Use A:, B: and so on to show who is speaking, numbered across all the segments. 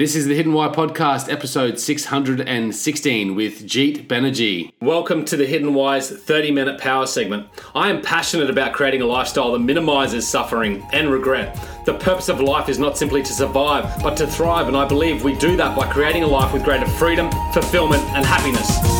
A: This is the Hidden Why podcast, episode 616 with Jeet Banerjee. Welcome to the Hidden Why's 30 minute power segment. I am passionate about creating a lifestyle that minimizes suffering and regret. The purpose of life is not simply to survive, but to thrive, and I believe we do that by creating a life with greater freedom, fulfillment, and happiness.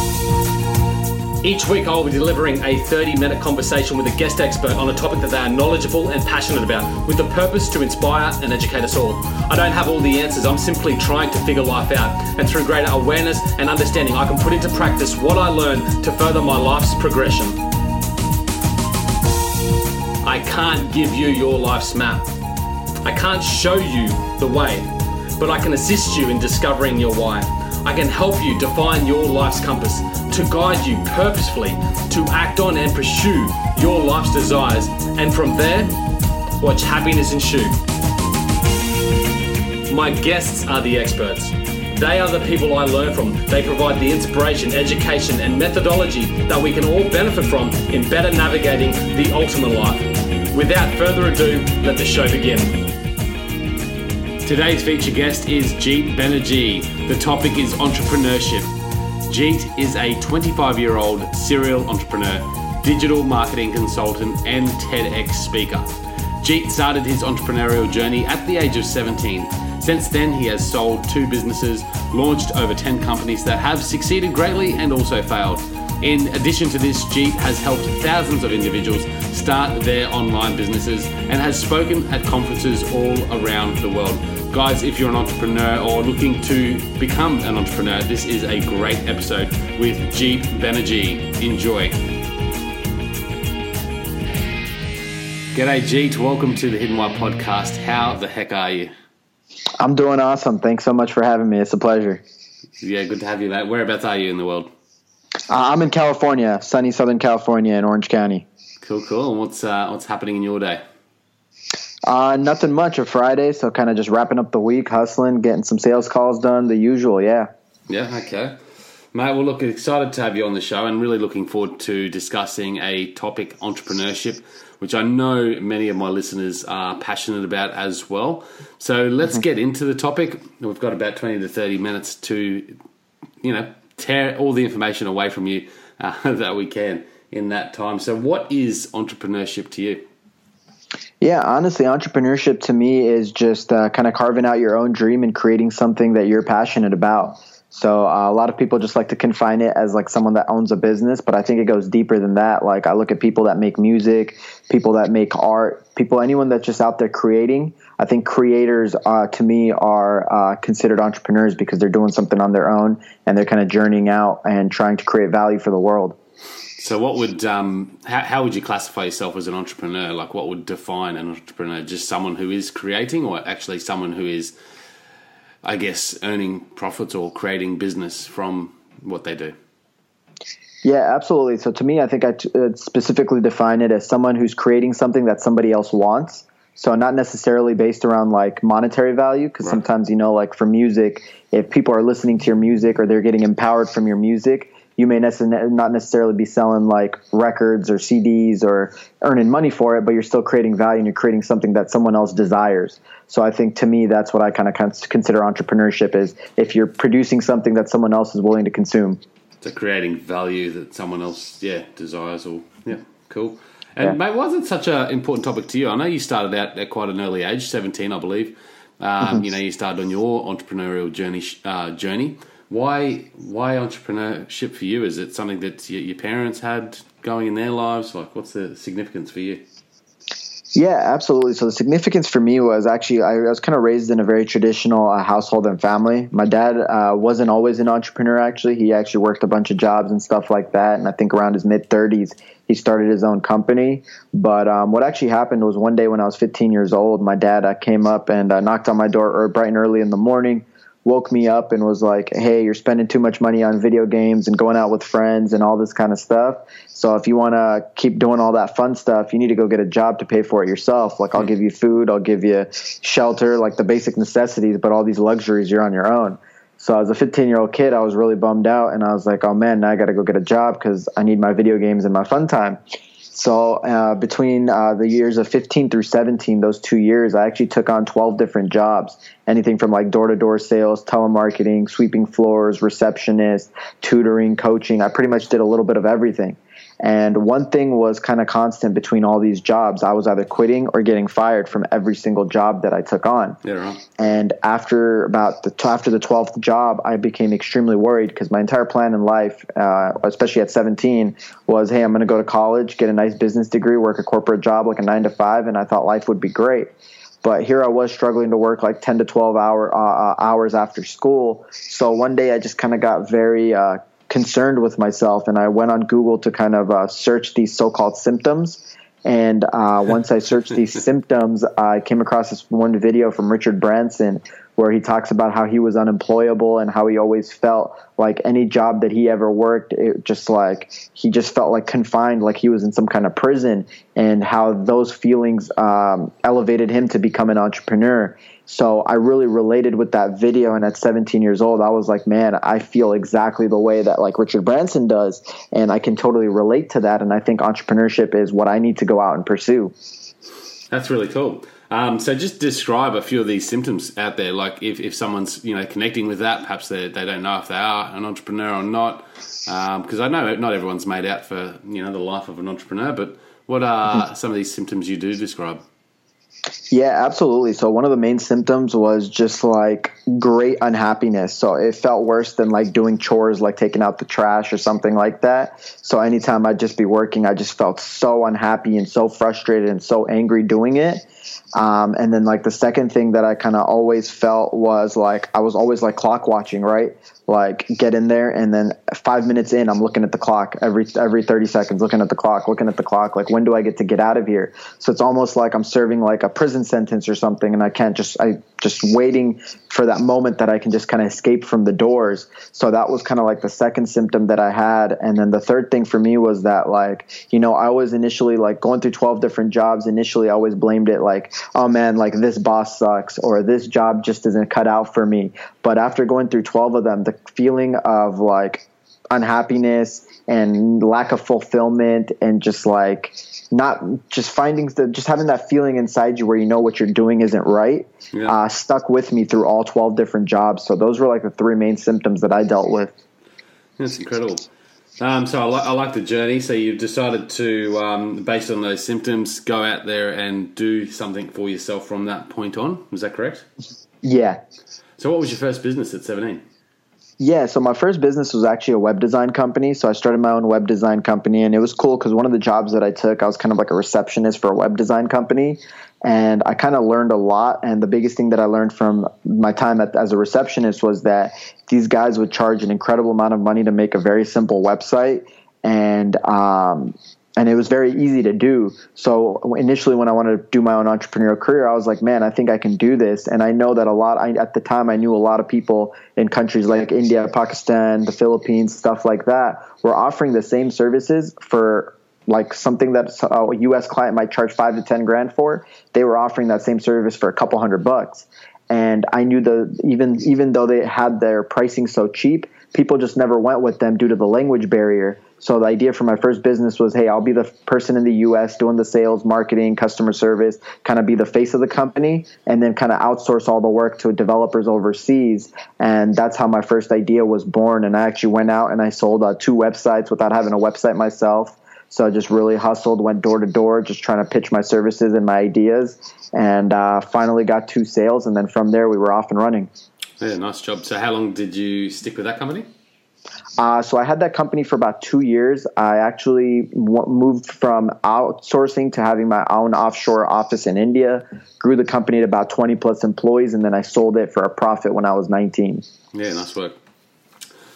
A: Each week, I will be delivering a 30 minute conversation with a guest expert on a topic that they are knowledgeable and passionate about, with the purpose to inspire and educate us all. I don't have all the answers, I'm simply trying to figure life out. And through greater awareness and understanding, I can put into practice what I learn to further my life's progression. I can't give you your life's map, I can't show you the way, but I can assist you in discovering your why. I can help you define your life's compass to guide you purposefully to act on and pursue your life's desires, and from there, watch happiness ensue. My guests are the experts. They are the people I learn from. They provide the inspiration, education, and methodology that we can all benefit from in better navigating the ultimate life. Without further ado, let the show begin. Today's feature guest is Jeet Banerjee. The topic is entrepreneurship. Jeet is a 25 year old serial entrepreneur, digital marketing consultant, and TEDx speaker. Jeet started his entrepreneurial journey at the age of 17. Since then, he has sold two businesses, launched over 10 companies that have succeeded greatly and also failed. In addition to this, Jeet has helped thousands of individuals start their online businesses and has spoken at conferences all around the world. Guys, if you're an entrepreneur or looking to become an entrepreneur, this is a great episode with Jeet Banerjee. Enjoy. G'day, Jeet. Welcome to the Hidden Why podcast. How the heck are you?
B: I'm doing awesome. Thanks so much for having me. It's a pleasure.
A: Yeah, good to have you, mate. Whereabouts are you in the world?
B: Uh, I'm in California, sunny Southern California in Orange County.
A: Cool, cool. And what's uh, what's happening in your day?
B: Uh, nothing much. A Friday, so kind of just wrapping up the week, hustling, getting some sales calls done, the usual. Yeah.
A: Yeah. Okay. Mate, well, look, excited to have you on the show and really looking forward to discussing a topic, entrepreneurship, which I know many of my listeners are passionate about as well. So let's mm-hmm. get into the topic. We've got about 20 to 30 minutes to, you know, tear all the information away from you uh, that we can in that time. So, what is entrepreneurship to you?
B: Yeah, honestly, entrepreneurship to me is just uh, kind of carving out your own dream and creating something that you're passionate about. So uh, a lot of people just like to confine it as like someone that owns a business, but I think it goes deeper than that. Like I look at people that make music, people that make art, people anyone that's just out there creating. I think creators uh, to me are uh, considered entrepreneurs because they're doing something on their own and they're kind of journeying out and trying to create value for the world.
A: So, what would um, how, how would you classify yourself as an entrepreneur? Like, what would define an entrepreneur? Just someone who is creating, or actually someone who is, I guess, earning profits or creating business from what they do?
B: Yeah, absolutely. So, to me, I think I t- uh, specifically define it as someone who's creating something that somebody else wants. So, not necessarily based around like monetary value, because right. sometimes, you know, like for music, if people are listening to your music or they're getting empowered from your music, you may not necessarily be selling like records or CDs or earning money for it, but you're still creating value and you're creating something that someone else desires. So I think to me, that's what I kind of consider entrepreneurship is if you're producing something that someone else is willing to consume.
A: So creating value that someone else, yeah, desires or, yeah, cool. And yeah. mate, why is it such an important topic to you? I know you started out at quite an early age, 17, I believe. Um, mm-hmm. You know, you started on your entrepreneurial journey. Uh, journey. Why why entrepreneurship for you? Is it something that your parents had going in their lives? Like, what's the significance for you?
B: Yeah, absolutely. So the significance for me was actually I was kind of raised in a very traditional uh, household and family. My dad uh, wasn't always an entrepreneur. Actually, he actually worked a bunch of jobs and stuff like that. And I think around his mid thirties, he started his own company. But um, what actually happened was one day when I was 15 years old, my dad uh, came up and uh, knocked on my door bright and early in the morning woke me up and was like, "Hey, you're spending too much money on video games and going out with friends and all this kind of stuff. So if you want to keep doing all that fun stuff, you need to go get a job to pay for it yourself. Like I'll hmm. give you food, I'll give you shelter, like the basic necessities, but all these luxuries you're on your own." So as a 15 year old kid, I was really bummed out, and I was like, "Oh man, now I got to go get a job because I need my video games and my fun time." So uh, between uh, the years of 15 through 17, those two years, I actually took on 12 different jobs. Anything from like door to door sales, telemarketing, sweeping floors, receptionist, tutoring, coaching. I pretty much did a little bit of everything. And one thing was kind of constant between all these jobs. I was either quitting or getting fired from every single job that I took on.
A: Yeah, right.
B: And after about the after the twelfth job, I became extremely worried because my entire plan in life, uh, especially at 17, was, hey, I'm going to go to college, get a nice business degree, work a corporate job like a nine to five, and I thought life would be great. But here I was struggling to work like 10 to 12 hour uh, uh hours after school. So one day I just kind of got very uh, concerned with myself, and I went on Google to kind of uh, search these so-called symptoms. And uh, once I searched these symptoms, I came across this one video from Richard Branson where he talks about how he was unemployable and how he always felt like any job that he ever worked, it just like he just felt like confined, like he was in some kind of prison, and how those feelings um, elevated him to become an entrepreneur. So I really related with that video. And at 17 years old, I was like, man, I feel exactly the way that like Richard Branson does. And I can totally relate to that. And I think entrepreneurship is what I need to go out and pursue.
A: That's really cool. Um, so just describe a few of these symptoms out there. Like if, if someone's, you know, connecting with that, perhaps they, they don't know if they are an entrepreneur or not. Because um, I know not everyone's made out for, you know, the life of an entrepreneur, but what are mm-hmm. some of these symptoms you do describe?
B: Yeah, absolutely. So one of the main symptoms was just like great unhappiness. So it felt worse than like doing chores, like taking out the trash or something like that. So anytime I'd just be working, I just felt so unhappy and so frustrated and so angry doing it. Um, and then like the second thing that I kind of always felt was like I was always like clock watching, right? Like get in there and then five minutes in, I'm looking at the clock every every 30 seconds, looking at the clock, looking at the clock. Like when do I get to get out of here? So it's almost like I'm serving like a prison sentence or something, and I can't just I just waiting for that moment that I can just kind of escape from the doors. So that was kind of like the second symptom that I had. And then the third thing for me was that like, you know, I was initially like going through 12 different jobs. Initially, I always blamed it like, oh man, like this boss sucks or this job just isn't cut out for me. But after going through 12 of them, the feeling of like unhappiness and lack of fulfillment and just like not just finding the just having that feeling inside you where you know what you're doing isn't right yeah. uh, stuck with me through all 12 different jobs so those were like the three main symptoms that i dealt with
A: that's incredible um, so I, li- I, like the journey. So you've decided to um, based on those symptoms go out there and do something for yourself from that point on. Is that correct?
B: Yeah.
A: So what was your first business at 17
B: yeah, so my first business was actually a web design company. So I started my own web design company, and it was cool because one of the jobs that I took, I was kind of like a receptionist for a web design company, and I kind of learned a lot. And the biggest thing that I learned from my time at, as a receptionist was that these guys would charge an incredible amount of money to make a very simple website, and um, and it was very easy to do. So initially, when I wanted to do my own entrepreneurial career, I was like, man, I think I can do this. And I know that a lot. I, at the time, I knew a lot of people in countries like India, Pakistan, the Philippines, stuff like that, were offering the same services for like something that a U.S. client might charge five to ten grand for. They were offering that same service for a couple hundred bucks. And I knew the even even though they had their pricing so cheap, people just never went with them due to the language barrier. So the idea for my first business was, hey, I'll be the person in the U.S. doing the sales, marketing, customer service, kind of be the face of the company, and then kind of outsource all the work to developers overseas. And that's how my first idea was born. And I actually went out and I sold uh, two websites without having a website myself. So I just really hustled, went door to door, just trying to pitch my services and my ideas, and uh, finally got two sales. And then from there, we were off and running.
A: Yeah, nice job. So how long did you stick with that company?
B: Uh, so I had that company for about two years. I actually w- moved from outsourcing to having my own offshore office in India. Grew the company to about 20 plus employees, and then I sold it for a profit when I was 19.
A: Yeah, nice work.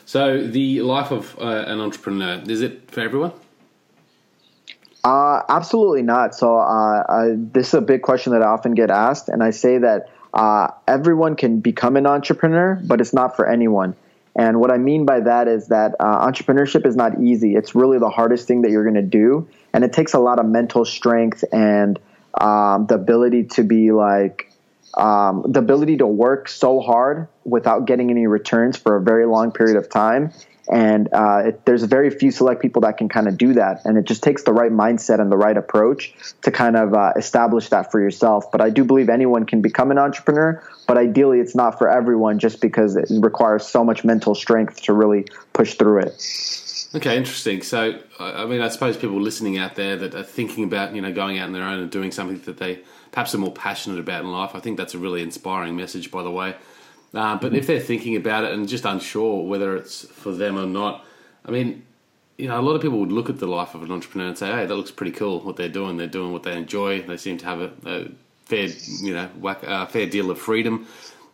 A: So the life of uh, an entrepreneur is it for everyone?
B: Uh, absolutely not. So uh, I, this is a big question that I often get asked, and I say that uh, everyone can become an entrepreneur, but it's not for anyone. And what I mean by that is that uh, entrepreneurship is not easy. It's really the hardest thing that you're going to do. And it takes a lot of mental strength and um, the ability to be like, um, the ability to work so hard without getting any returns for a very long period of time. And uh, it, there's very few select people that can kind of do that. And it just takes the right mindset and the right approach to kind of uh, establish that for yourself. But I do believe anyone can become an entrepreneur, but ideally it's not for everyone just because it requires so much mental strength to really push through it.
A: Okay, interesting. So, I mean, I suppose people listening out there that are thinking about, you know, going out on their own and doing something that they perhaps are more passionate about in life. I think that's a really inspiring message, by the way. Uh, but if they're thinking about it and just unsure whether it's for them or not, I mean, you know, a lot of people would look at the life of an entrepreneur and say, "Hey, that looks pretty cool. What they're doing, they're doing what they enjoy. They seem to have a, a fair, you know, whack, fair deal of freedom."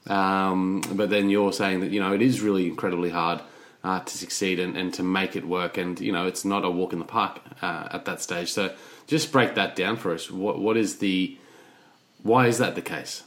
A: Um, but then you're saying that you know it is really incredibly hard uh, to succeed and, and to make it work, and you know it's not a walk in the park uh, at that stage. So just break that down for us. What what is the why is that the case?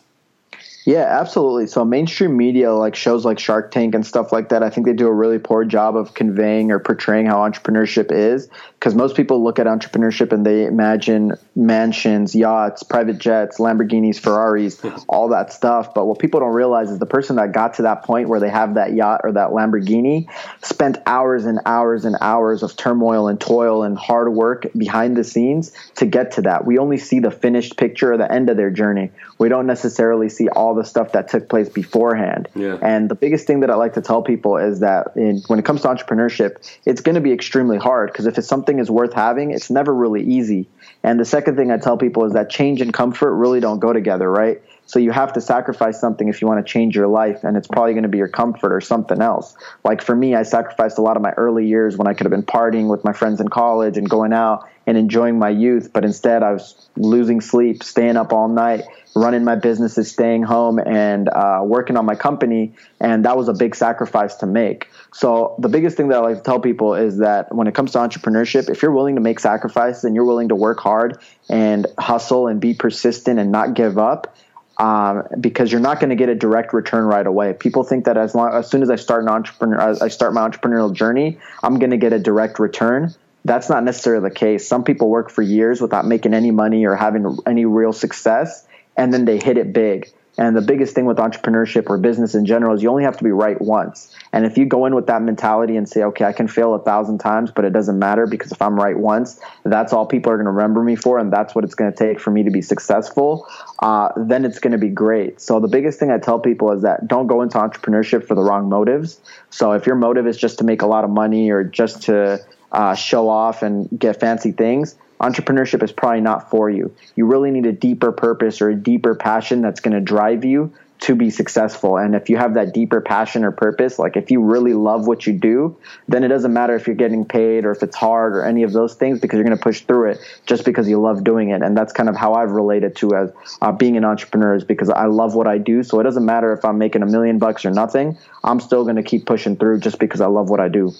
B: Yeah, absolutely. So mainstream media, like shows like Shark Tank and stuff like that, I think they do a really poor job of conveying or portraying how entrepreneurship is. Because most people look at entrepreneurship and they imagine mansions, yachts, private jets, Lamborghinis, Ferraris, all that stuff. But what people don't realize is the person that got to that point where they have that yacht or that Lamborghini spent hours and hours and hours of turmoil and toil and hard work behind the scenes to get to that. We only see the finished picture or the end of their journey. We don't necessarily see all all the stuff that took place beforehand.
A: Yeah.
B: And the biggest thing that I like to tell people is that in, when it comes to entrepreneurship, it's going to be extremely hard because if it's something is worth having, it's never really easy. And the second thing I tell people is that change and comfort really don't go together, right? So you have to sacrifice something if you want to change your life, and it's probably going to be your comfort or something else. Like for me, I sacrificed a lot of my early years when I could have been partying with my friends in college and going out and enjoying my youth, but instead I was losing sleep, staying up all night, running my businesses, staying home, and uh, working on my company. And that was a big sacrifice to make. So, the biggest thing that I like to tell people is that when it comes to entrepreneurship, if you're willing to make sacrifices and you're willing to work hard and hustle and be persistent and not give up, um, because you're not going to get a direct return right away. People think that as long as soon as I start an entrepreneur, I start my entrepreneurial journey, I'm going to get a direct return that's not necessarily the case. Some people work for years without making any money or having any real success, and then they hit it big. And the biggest thing with entrepreneurship or business in general is you only have to be right once. And if you go in with that mentality and say, okay, I can fail a thousand times, but it doesn't matter because if I'm right once, that's all people are going to remember me for, and that's what it's going to take for me to be successful, uh, then it's going to be great. So the biggest thing I tell people is that don't go into entrepreneurship for the wrong motives. So if your motive is just to make a lot of money or just to uh, show off and get fancy things, entrepreneurship is probably not for you. You really need a deeper purpose or a deeper passion that's going to drive you to be successful. And if you have that deeper passion or purpose, like if you really love what you do, then it doesn't matter if you're getting paid or if it's hard or any of those things because you're going to push through it just because you love doing it. And that's kind of how I've related to as uh, being an entrepreneur is because I love what I do. So it doesn't matter if I'm making a million bucks or nothing. I'm still going to keep pushing through just because I love what I do.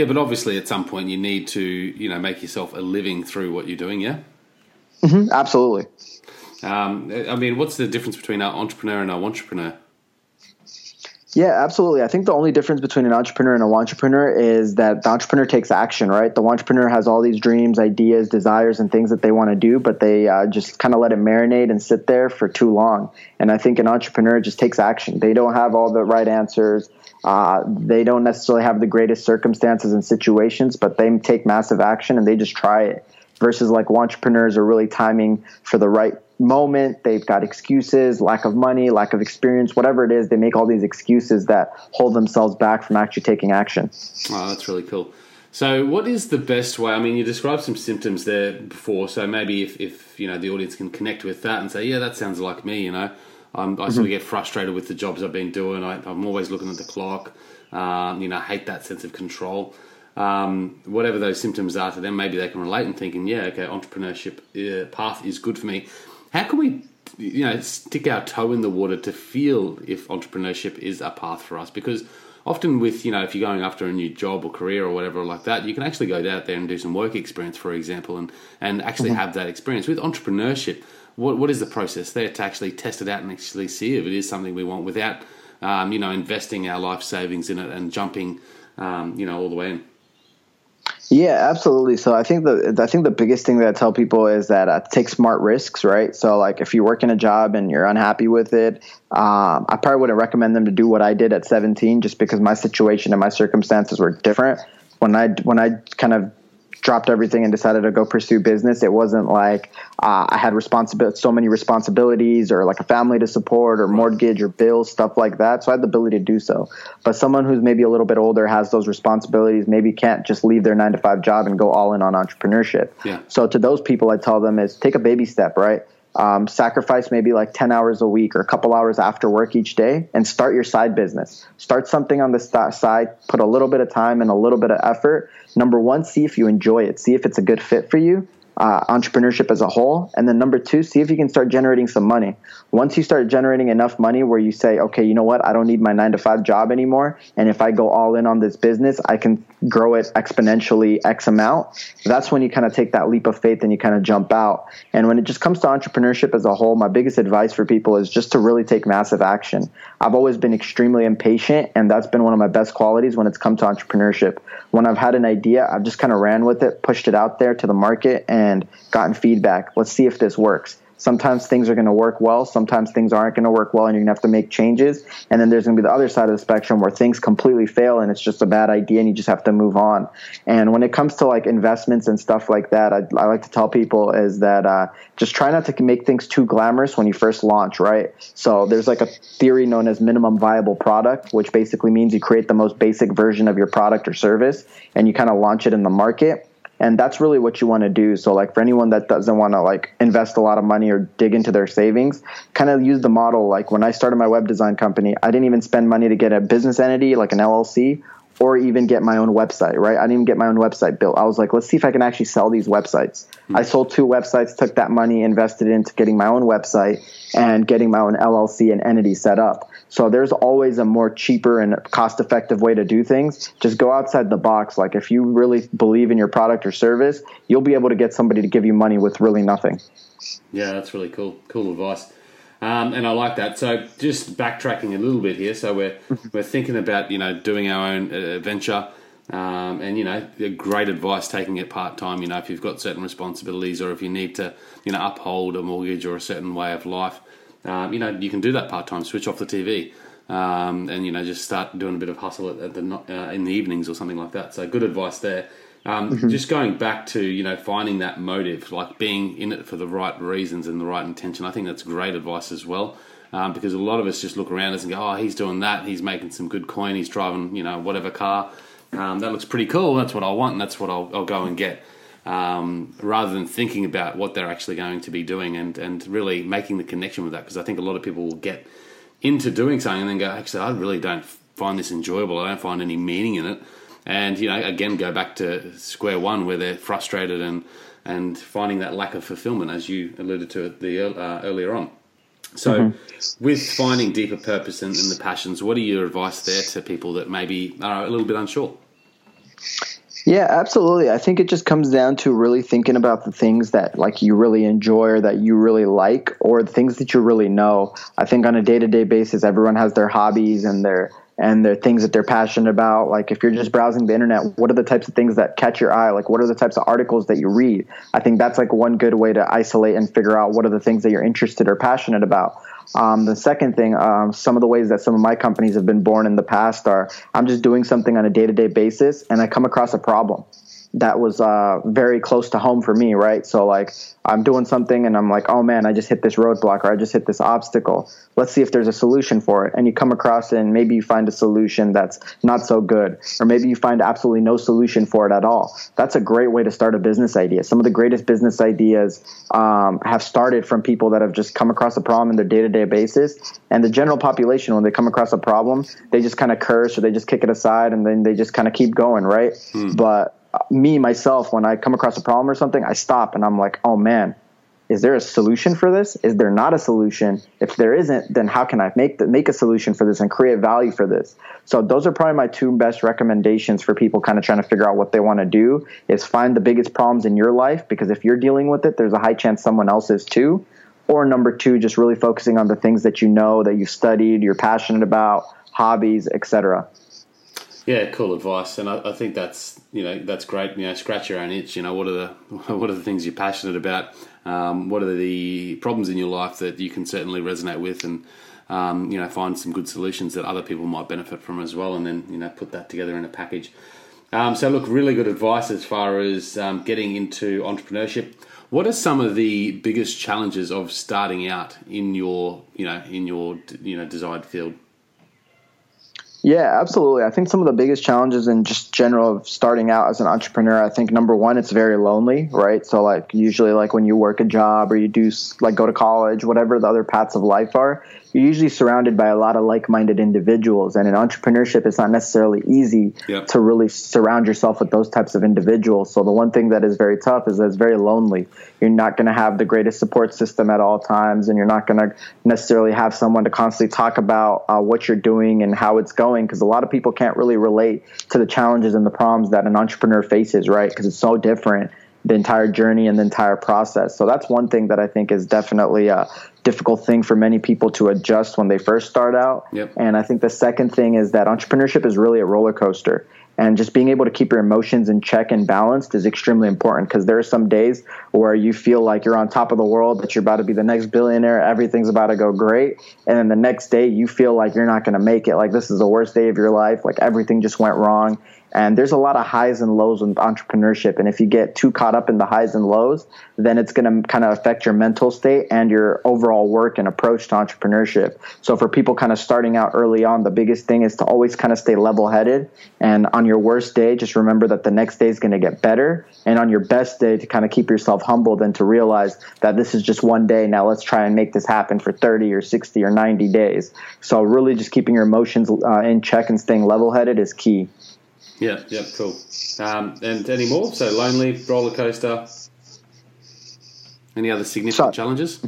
A: Yeah, but obviously at some point you need to, you know, make yourself a living through what you're doing. Yeah.
B: Mm-hmm, absolutely.
A: Um, I mean, what's the difference between an entrepreneur and an entrepreneur?
B: Yeah, absolutely. I think the only difference between an entrepreneur and a wantrepreneur is that the entrepreneur takes action, right? The wantrepreneur has all these dreams, ideas, desires, and things that they want to do, but they uh, just kind of let it marinate and sit there for too long. And I think an entrepreneur just takes action. They don't have all the right answers. Uh, they don't necessarily have the greatest circumstances and situations, but they take massive action and they just try it. Versus like wantrepreneurs are really timing for the right moment. They've got excuses, lack of money, lack of experience, whatever it is. They make all these excuses that hold themselves back from actually taking action.
A: Oh, that's really cool. So, what is the best way? I mean, you described some symptoms there before, so maybe if, if you know the audience can connect with that and say, "Yeah, that sounds like me," you know, I'm, i mm-hmm. sort of get frustrated with the jobs I've been doing. I, am always looking at the clock. Um, you know, I hate that sense of control. Um, whatever those symptoms are to them, maybe they can relate and thinking, yeah, okay, entrepreneurship uh, path is good for me. How can we, you know, stick our toe in the water to feel if entrepreneurship is a path for us? Because often with you know if you're going after a new job or career or whatever like that you can actually go out there and do some work experience for example and and actually mm-hmm. have that experience with entrepreneurship what what is the process there to actually test it out and actually see if it is something we want without um, you know investing our life savings in it and jumping um, you know all the way in
B: Yeah, absolutely. So I think the I think the biggest thing that I tell people is that uh, take smart risks, right? So like if you work in a job and you're unhappy with it, um, I probably wouldn't recommend them to do what I did at 17, just because my situation and my circumstances were different. When I when I kind of dropped everything and decided to go pursue business. It wasn't like uh, I had responsibility, so many responsibilities, or like a family to support, or mortgage, or bills, stuff like that. So I had the ability to do so. But someone who's maybe a little bit older has those responsibilities, maybe can't just leave their nine to five job and go all in on entrepreneurship.
A: Yeah.
B: So to those people, I tell them is take a baby step, right? Um, sacrifice maybe like 10 hours a week or a couple hours after work each day and start your side business. Start something on the side, put a little bit of time and a little bit of effort. Number one, see if you enjoy it, see if it's a good fit for you uh, entrepreneurship as a whole. And then number two, see if you can start generating some money. Once you start generating enough money where you say, okay, you know what, I don't need my nine to five job anymore. And if I go all in on this business, I can grow it exponentially X amount. That's when you kind of take that leap of faith and you kind of jump out. And when it just comes to entrepreneurship as a whole, my biggest advice for people is just to really take massive action. I've always been extremely impatient, and that's been one of my best qualities when it's come to entrepreneurship. When I've had an idea, I've just kind of ran with it, pushed it out there to the market, and gotten feedback. Let's see if this works. Sometimes things are going to work well sometimes things aren't going to work well and you're going to have to make changes. And then there's going to be the other side of the spectrum where things completely fail and it's just a bad idea and you just have to move on. And when it comes to like investments and stuff like that i, I like to tell people is that uh, just try not to make things too glamorous when you first launch right? So there's like a theory known as minimum viable product which basically means you create the most basic version of your product or service and you kind of launch it in the market and that's really what you want to do so like for anyone that doesn't want to like invest a lot of money or dig into their savings kind of use the model like when i started my web design company i didn't even spend money to get a business entity like an llc or even get my own website, right? I didn't even get my own website built. I was like, let's see if I can actually sell these websites. Mm-hmm. I sold two websites, took that money, invested into getting my own website and getting my own LLC and entity set up. So there's always a more cheaper and cost effective way to do things. Just go outside the box. Like if you really believe in your product or service, you'll be able to get somebody to give you money with really nothing.
A: Yeah, that's really cool. Cool advice. Um, and I like that. So just backtracking a little bit here. So we're we're thinking about you know doing our own uh, venture, um, and you know great advice taking it part time. You know if you've got certain responsibilities or if you need to you know uphold a mortgage or a certain way of life, um, you know you can do that part time. Switch off the TV. Um, and you know, just start doing a bit of hustle at, the uh, in the evenings or something like that. So, good advice there. Um, mm-hmm. Just going back to you know finding that motive, like being in it for the right reasons and the right intention. I think that's great advice as well, um, because a lot of us just look around us and go, "Oh, he's doing that. He's making some good coin. He's driving you know whatever car. Um, that looks pretty cool. That's what I want, and that's what I'll, I'll go and get." Um, rather than thinking about what they're actually going to be doing and and really making the connection with that, because I think a lot of people will get into doing something and then go, "Actually, I really don't find this enjoyable. I don't find any meaning in it." and you know again go back to square one where they're frustrated and and finding that lack of fulfillment as you alluded to the uh, earlier on so mm-hmm. with finding deeper purpose in, in the passions what are your advice there to people that maybe are a little bit unsure
B: yeah, absolutely. I think it just comes down to really thinking about the things that like you really enjoy or that you really like or the things that you really know. I think on a day-to-day basis everyone has their hobbies and their and their things that they're passionate about. Like if you're just browsing the internet, what are the types of things that catch your eye? Like what are the types of articles that you read? I think that's like one good way to isolate and figure out what are the things that you're interested or passionate about. Um, the second thing, um, some of the ways that some of my companies have been born in the past are I'm just doing something on a day to day basis and I come across a problem that was uh, very close to home for me, right? So like I'm doing something and I'm like, oh man, I just hit this roadblock or I just hit this obstacle. Let's see if there's a solution for it. And you come across it and maybe you find a solution that's not so good, or maybe you find absolutely no solution for it at all. That's a great way to start a business idea. Some of the greatest business ideas um, have started from people that have just come across a problem in their day to day basis. And the general population, when they come across a problem, they just kind of curse or they just kick it aside and then they just kind of keep going, right? Hmm. But me myself when i come across a problem or something i stop and i'm like oh man is there a solution for this? Is there not a solution? If there isn't then how can i make the, make a solution for this and create value for this? So those are probably my two best recommendations for people kind of trying to figure out what they want to do is find the biggest problems in your life because if you're dealing with it there's a high chance someone else is too. Or number two just really focusing on the things that you know that you've studied you're passionate about hobbies etc
A: Yeah, cool advice, and I, I, think that's you know that's great. You know, scratch your own itch. You know, what are the what are the things you're passionate about? Um, what are the problems in your life that you can certainly resonate with, and um, you know, find some good solutions that other people might benefit from as well, and then you know, put that together in a package. Um, so, look, really good advice as far as um, getting into entrepreneurship. What are some of the biggest challenges of starting out in your, you know, in your, you know, desired field?
B: Yeah, absolutely. I think some of the biggest challenges in just general of starting out as an entrepreneur, I think number one, it's very lonely, right? So like usually like when you work a job or you do like go to college, whatever the other paths of life are, you're usually surrounded by a lot of like-minded individuals and in entrepreneurship it's not necessarily easy yep. to really surround yourself with those types of individuals. So the one thing that is very tough is that it's very lonely. You're not going to have the greatest support system at all times and you're not going to necessarily have someone to constantly talk about uh, what you're doing and how it's going because a lot of people can't really relate to the challenges and the problems that an entrepreneur faces right? Because it's so different the entire journey and the entire process. So that's one thing that I think is definitely a difficult thing for many people to adjust when they first start out. Yep. And I think the second thing is that entrepreneurship is really a roller coaster. And just being able to keep your emotions in check and balanced is extremely important because there are some days where you feel like you're on top of the world, that you're about to be the next billionaire, everything's about to go great. And then the next day you feel like you're not going to make it. Like this is the worst day of your life. Like everything just went wrong and there's a lot of highs and lows with entrepreneurship. And if you get too caught up in the highs and lows, then it's going to kind of affect your mental state and your overall work and approach to entrepreneurship. So for people kind of starting out early on, the biggest thing is to always kind of stay level headed. And on your worst day, just remember that the next day is going to get better. And on your best day, to kind of keep yourself humbled and to realize that this is just one day. Now let's try and make this happen for 30 or 60 or 90 days. So really just keeping your emotions uh, in check and staying level headed is key.
A: Yeah, yeah, cool. Um, and any more? So lonely, roller coaster. Any other significant challenges?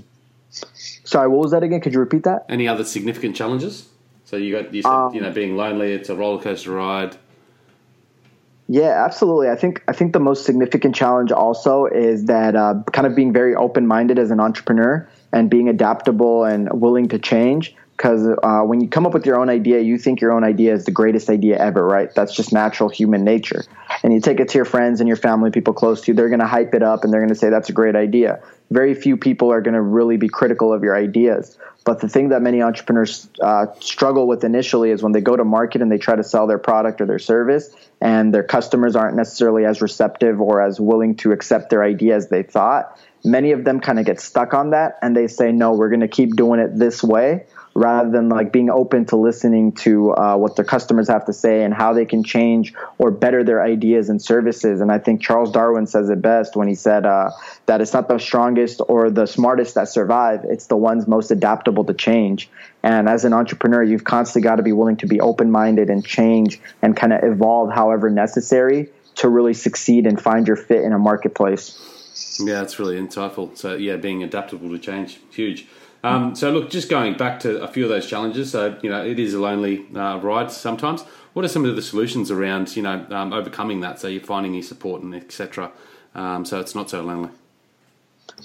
B: Sorry, what was that again? Could you repeat that?
A: Any other significant challenges? So you got you said um, you know being lonely. It's a roller coaster ride.
B: Yeah, absolutely. I think I think the most significant challenge also is that uh, kind of being very open minded as an entrepreneur and being adaptable and willing to change because uh, when you come up with your own idea, you think your own idea is the greatest idea ever, right? That's just natural human nature. And you take it to your friends and your family, people close to you, they're going to hype it up and they're going to say that's a great idea. Very few people are going to really be critical of your ideas. But the thing that many entrepreneurs uh, struggle with initially is when they go to market and they try to sell their product or their service, and their customers aren't necessarily as receptive or as willing to accept their idea as they thought. Many of them kind of get stuck on that and they say, no, we're going to keep doing it this way rather than like being open to listening to uh, what their customers have to say and how they can change or better their ideas and services. And I think Charles Darwin says it best when he said uh, that it's not the strongest or the smartest that survive, it's the ones most adaptable to change. And as an entrepreneur, you've constantly got to be willing to be open minded and change and kind of evolve however necessary to really succeed and find your fit in a marketplace.
A: Yeah, that's really insightful. So, yeah, being adaptable to change, huge. Um, so, look, just going back to a few of those challenges. So, you know, it is a lonely uh, ride sometimes. What are some of the solutions around, you know, um, overcoming that? So, you're finding your support and etc. Um, so it's not so lonely.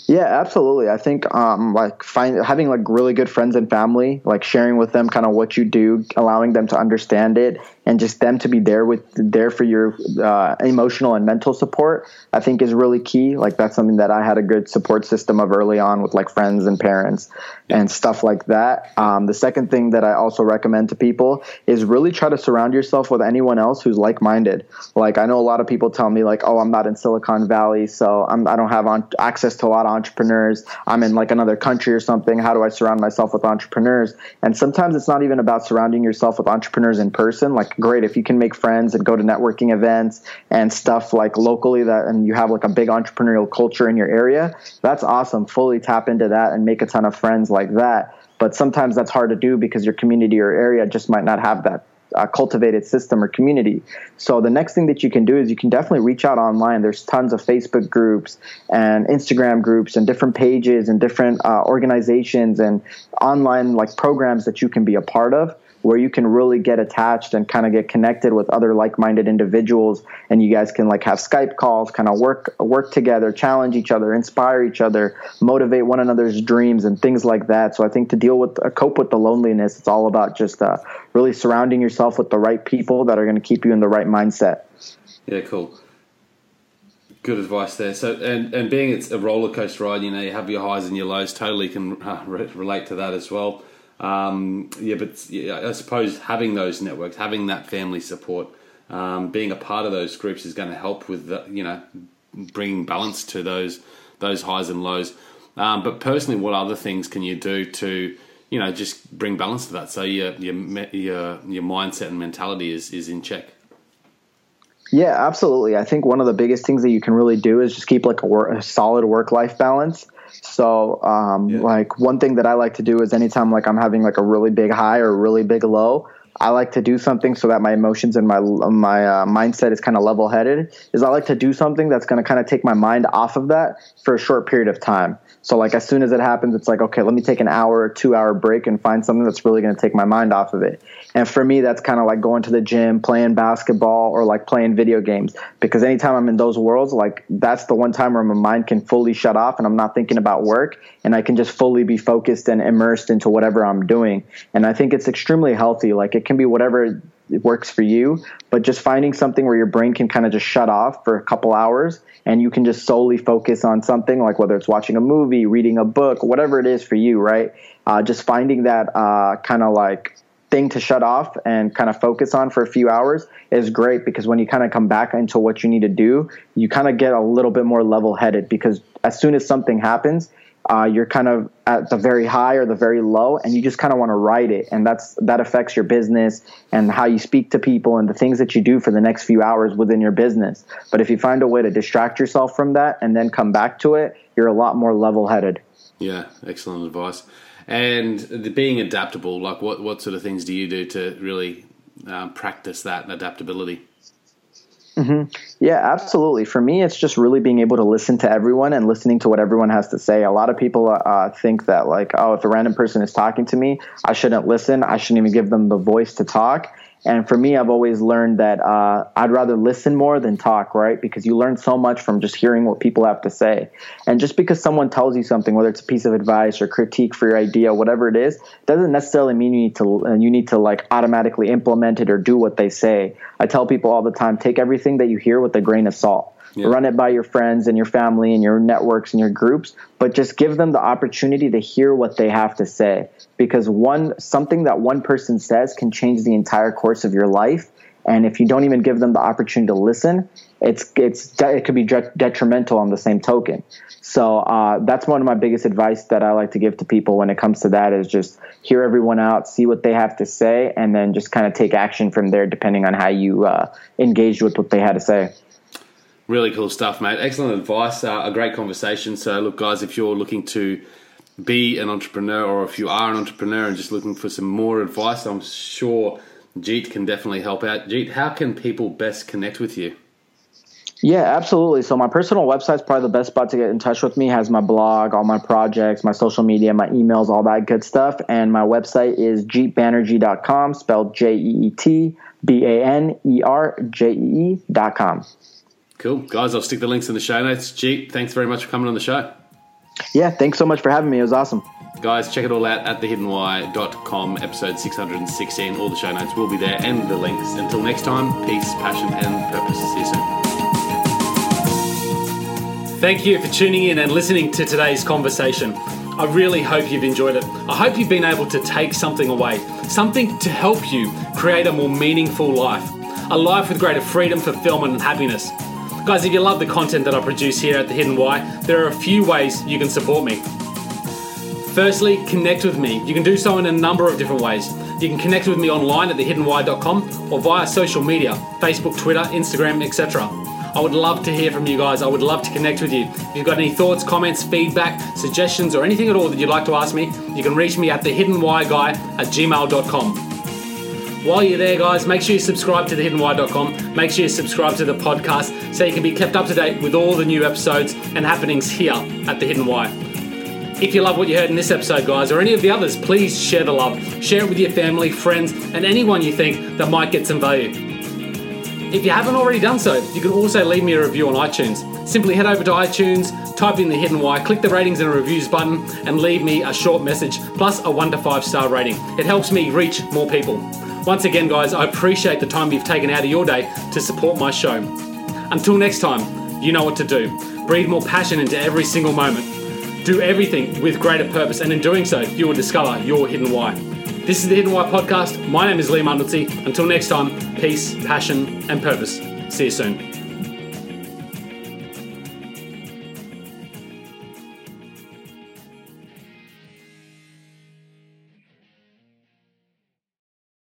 B: Yeah, absolutely. I think um, like find having like really good friends and family, like sharing with them kind of what you do, allowing them to understand it, and just them to be there with there for your uh, emotional and mental support i think is really key. Like that's something that i had a good support system of early on with like friends and parents and stuff like that. Um, the second thing that i also recommend to people is really try to surround yourself with anyone else who's like-minded. Like i know a lot of people tell me like oh i'm not in silicon valley so I'm, i don't have on- access to a lot of entrepreneurs. I'm in like another country or something. How do i surround myself with entrepreneurs? And sometimes it's not even about surrounding yourself with entrepreneurs in person. Like great if you can make friends and go to networking events and stuff like locally that and you have like a big entrepreneurial culture in your area that's awesome fully tap into that and make a ton of friends like that but sometimes that's hard to do because your community or area just might not have that uh, cultivated system or community. So the next thing that you can do is you can definitely reach out online. There's tons of Facebook groups and Instagram groups and different pages and different uh, organizations and online like programs that you can be a part of where you can really get attached and kind of get connected with other like-minded individuals and you guys can like have Skype calls, kind of work work together, challenge each other, inspire each other, motivate one another's dreams and things like that. So I think to deal with uh, cope with the loneliness, it's all about just uh, really surrounding yourself with the right people that are going to keep you in the right mindset.
A: Yeah, cool. Good advice there. So, and, and being it's a roller coaster ride, you know, you have your highs and your lows. Totally can uh, re- relate to that as well. Um, yeah, but yeah, I suppose having those networks, having that family support, um, being a part of those groups is going to help with the, you know bringing balance to those those highs and lows. Um, but personally, what other things can you do to you know just bring balance to that so your your your, your mindset and mentality is is in check?
B: Yeah, absolutely. I think one of the biggest things that you can really do is just keep like a, work, a solid work life balance. So, um, yeah. like one thing that I like to do is anytime like I'm having like a really big high or a really big low, I like to do something so that my emotions and my my uh, mindset is kind of level headed. Is I like to do something that's going to kind of take my mind off of that for a short period of time. So like as soon as it happens, it's like okay, let me take an hour or two hour break and find something that's really going to take my mind off of it. And for me, that's kind of like going to the gym, playing basketball, or like playing video games. Because anytime I'm in those worlds, like that's the one time where my mind can fully shut off and I'm not thinking about work and I can just fully be focused and immersed into whatever I'm doing. And I think it's extremely healthy. Like it can be whatever works for you, but just finding something where your brain can kind of just shut off for a couple hours and you can just solely focus on something like whether it's watching a movie, reading a book, whatever it is for you, right? Uh, just finding that uh, kind of like thing to shut off and kind of focus on for a few hours is great because when you kind of come back into what you need to do, you kind of get a little bit more level headed because as soon as something happens, uh, you're kind of at the very high or the very low and you just kind of want to ride it. And that's that affects your business and how you speak to people and the things that you do for the next few hours within your business. But if you find a way to distract yourself from that and then come back to it you're a lot more level headed
A: yeah excellent advice. And the being adaptable, like what, what sort of things do you do to really um, practice that adaptability?
B: Mm-hmm. Yeah, absolutely. For me, it's just really being able to listen to everyone and listening to what everyone has to say. A lot of people uh, think that, like, oh, if a random person is talking to me, I shouldn't listen. I shouldn't even give them the voice to talk. And for me, I've always learned that uh, I'd rather listen more than talk, right? Because you learn so much from just hearing what people have to say. And just because someone tells you something, whether it's a piece of advice or critique for your idea, whatever it is, doesn't necessarily mean you need to you need to like automatically implement it or do what they say. I tell people all the time, take everything that you hear with a grain of salt yeah. run it by your friends and your family and your networks and your groups, but just give them the opportunity to hear what they have to say. Because one something that one person says can change the entire course of your life. And if you don't even give them the opportunity to listen, it's it's it could be detrimental on the same token. So uh, that's one of my biggest advice that I like to give to people when it comes to that is just hear everyone out, see what they have to say, and then just kind of take action from there, depending on how you uh, engaged with what they had to say.
A: Really cool stuff, mate. Excellent advice. Uh, a great conversation. So, look, guys, if you're looking to be an entrepreneur or if you are an entrepreneur and just looking for some more advice, I'm sure Jeet can definitely help out. Jeet, how can people best connect with you?
B: Yeah, absolutely. So my personal website's probably the best spot to get in touch with me. It has my blog, all my projects, my social media, my emails, all that good stuff. And my website is jeetbanerjee.com, spelled J E E T B A N E R J E E.com.
A: Cool. Guys, I'll stick the links in the show notes. Jeet, thanks very much for coming on the show.
B: Yeah, thanks so much for having me. It was awesome.
A: Guys, check it all out at thehiddenwhy.com, episode 616. All the show notes will be there and the links. Until next time, peace, passion, and purpose. See you soon. Thank you for tuning in and listening to today's conversation. I really hope you've enjoyed it. I hope you've been able to take something away, something to help you create a more meaningful life, a life with greater freedom, fulfillment, and happiness. Guys, if you love the content that I produce here at The Hidden Why, there are a few ways you can support me. Firstly, connect with me. You can do so in a number of different ways. You can connect with me online at thehiddenwhy.com or via social media Facebook, Twitter, Instagram, etc. I would love to hear from you guys. I would love to connect with you. If you've got any thoughts, comments, feedback, suggestions, or anything at all that you'd like to ask me, you can reach me at thehiddenwhyguy at gmail.com. While you're there, guys, make sure you subscribe to thehiddenwhy.com. Make sure you subscribe to the podcast so you can be kept up to date with all the new episodes and happenings here at The Hidden Why. If you love what you heard in this episode, guys, or any of the others, please share the love. Share it with your family, friends, and anyone you think that might get some value. If you haven't already done so, you can also leave me a review on iTunes. Simply head over to iTunes, type in the hidden why, click the ratings and reviews button, and leave me a short message plus a one to five star rating. It helps me reach more people. Once again, guys, I appreciate the time you've taken out of your day to support my show. Until next time, you know what to do. Breathe more passion into every single moment. Do everything with greater purpose, and in doing so, you will discover your hidden why. This is the Hidden Why podcast. My name is Lee Mundelsey. Until next time, peace, passion, and purpose. See you soon.